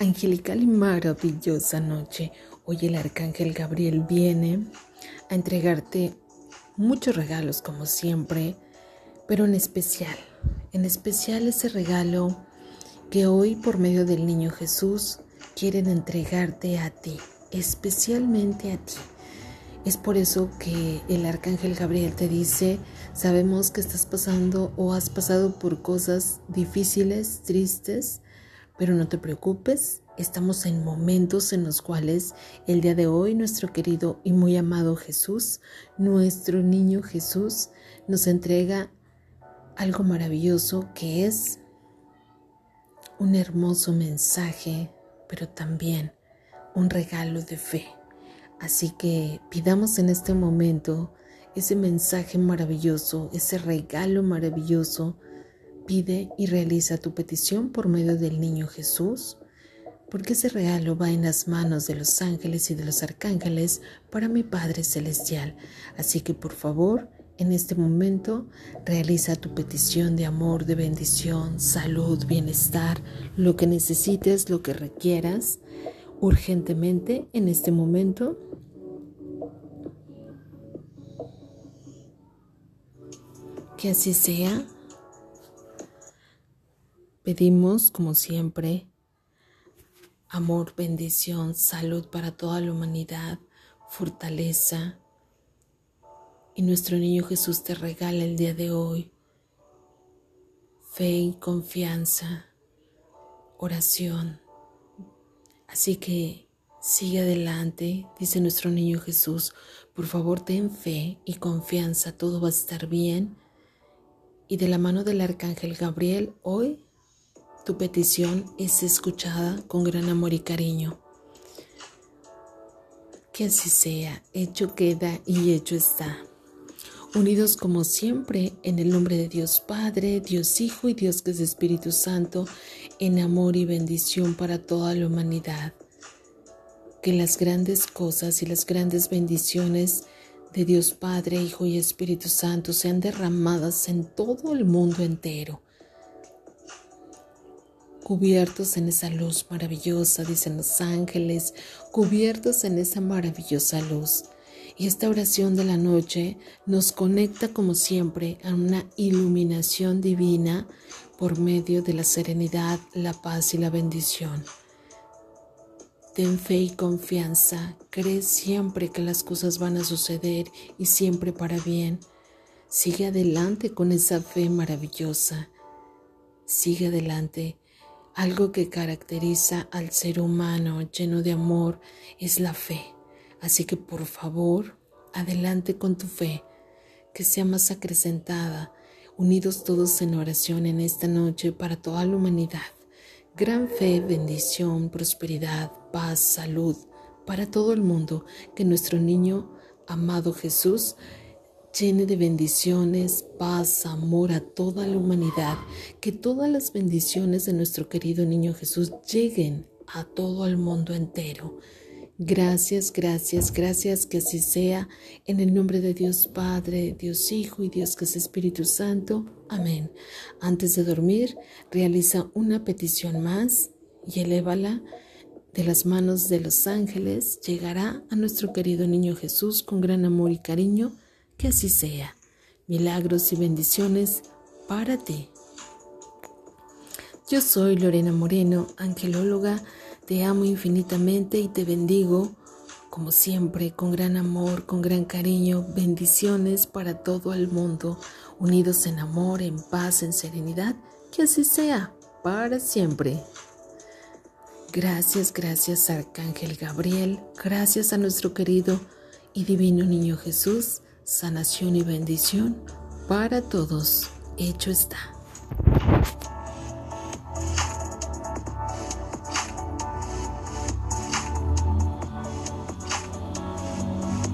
angelical y maravillosa noche. Hoy el arcángel Gabriel viene a entregarte muchos regalos como siempre, pero en especial, en especial ese regalo que hoy por medio del niño Jesús quieren entregarte a ti, especialmente a ti. Es por eso que el arcángel Gabriel te dice, sabemos que estás pasando o has pasado por cosas difíciles, tristes, pero no te preocupes, estamos en momentos en los cuales el día de hoy nuestro querido y muy amado Jesús, nuestro niño Jesús, nos entrega algo maravilloso que es un hermoso mensaje, pero también un regalo de fe. Así que pidamos en este momento ese mensaje maravilloso, ese regalo maravilloso Pide y realiza tu petición por medio del niño Jesús, porque ese regalo va en las manos de los ángeles y de los arcángeles para mi Padre Celestial. Así que por favor, en este momento, realiza tu petición de amor, de bendición, salud, bienestar, lo que necesites, lo que requieras urgentemente en este momento. Que así sea. Pedimos, como siempre, amor, bendición, salud para toda la humanidad, fortaleza. Y nuestro niño Jesús te regala el día de hoy fe y confianza, oración. Así que sigue adelante, dice nuestro niño Jesús. Por favor, ten fe y confianza, todo va a estar bien. Y de la mano del arcángel Gabriel, hoy tu petición es escuchada con gran amor y cariño. Que así sea, hecho queda y hecho está. Unidos como siempre en el nombre de Dios Padre, Dios Hijo y Dios que es Espíritu Santo, en amor y bendición para toda la humanidad. Que las grandes cosas y las grandes bendiciones de Dios Padre, Hijo y Espíritu Santo sean derramadas en todo el mundo entero cubiertos en esa luz maravillosa, dicen los ángeles, cubiertos en esa maravillosa luz. Y esta oración de la noche nos conecta como siempre a una iluminación divina por medio de la serenidad, la paz y la bendición. Ten fe y confianza, cree siempre que las cosas van a suceder y siempre para bien. Sigue adelante con esa fe maravillosa. Sigue adelante algo que caracteriza al ser humano lleno de amor es la fe. Así que por favor, adelante con tu fe, que sea más acrecentada, unidos todos en oración en esta noche para toda la humanidad. Gran fe, bendición, prosperidad, paz, salud para todo el mundo, que nuestro niño amado Jesús llene de bendiciones, paz, amor a toda la humanidad, que todas las bendiciones de nuestro querido niño Jesús lleguen a todo el mundo entero. Gracias, gracias, gracias que así sea, en el nombre de Dios Padre, Dios Hijo y Dios que es Espíritu Santo. Amén. Antes de dormir, realiza una petición más y elévala de las manos de los ángeles. Llegará a nuestro querido niño Jesús con gran amor y cariño que así sea. Milagros y bendiciones para ti. Yo soy Lorena Moreno, angelóloga. Te amo infinitamente y te bendigo, como siempre, con gran amor, con gran cariño. Bendiciones para todo el mundo, unidos en amor, en paz, en serenidad. Que así sea, para siempre. Gracias, gracias Arcángel Gabriel, gracias a nuestro querido y divino Niño Jesús sanación y bendición para todos. Hecho está.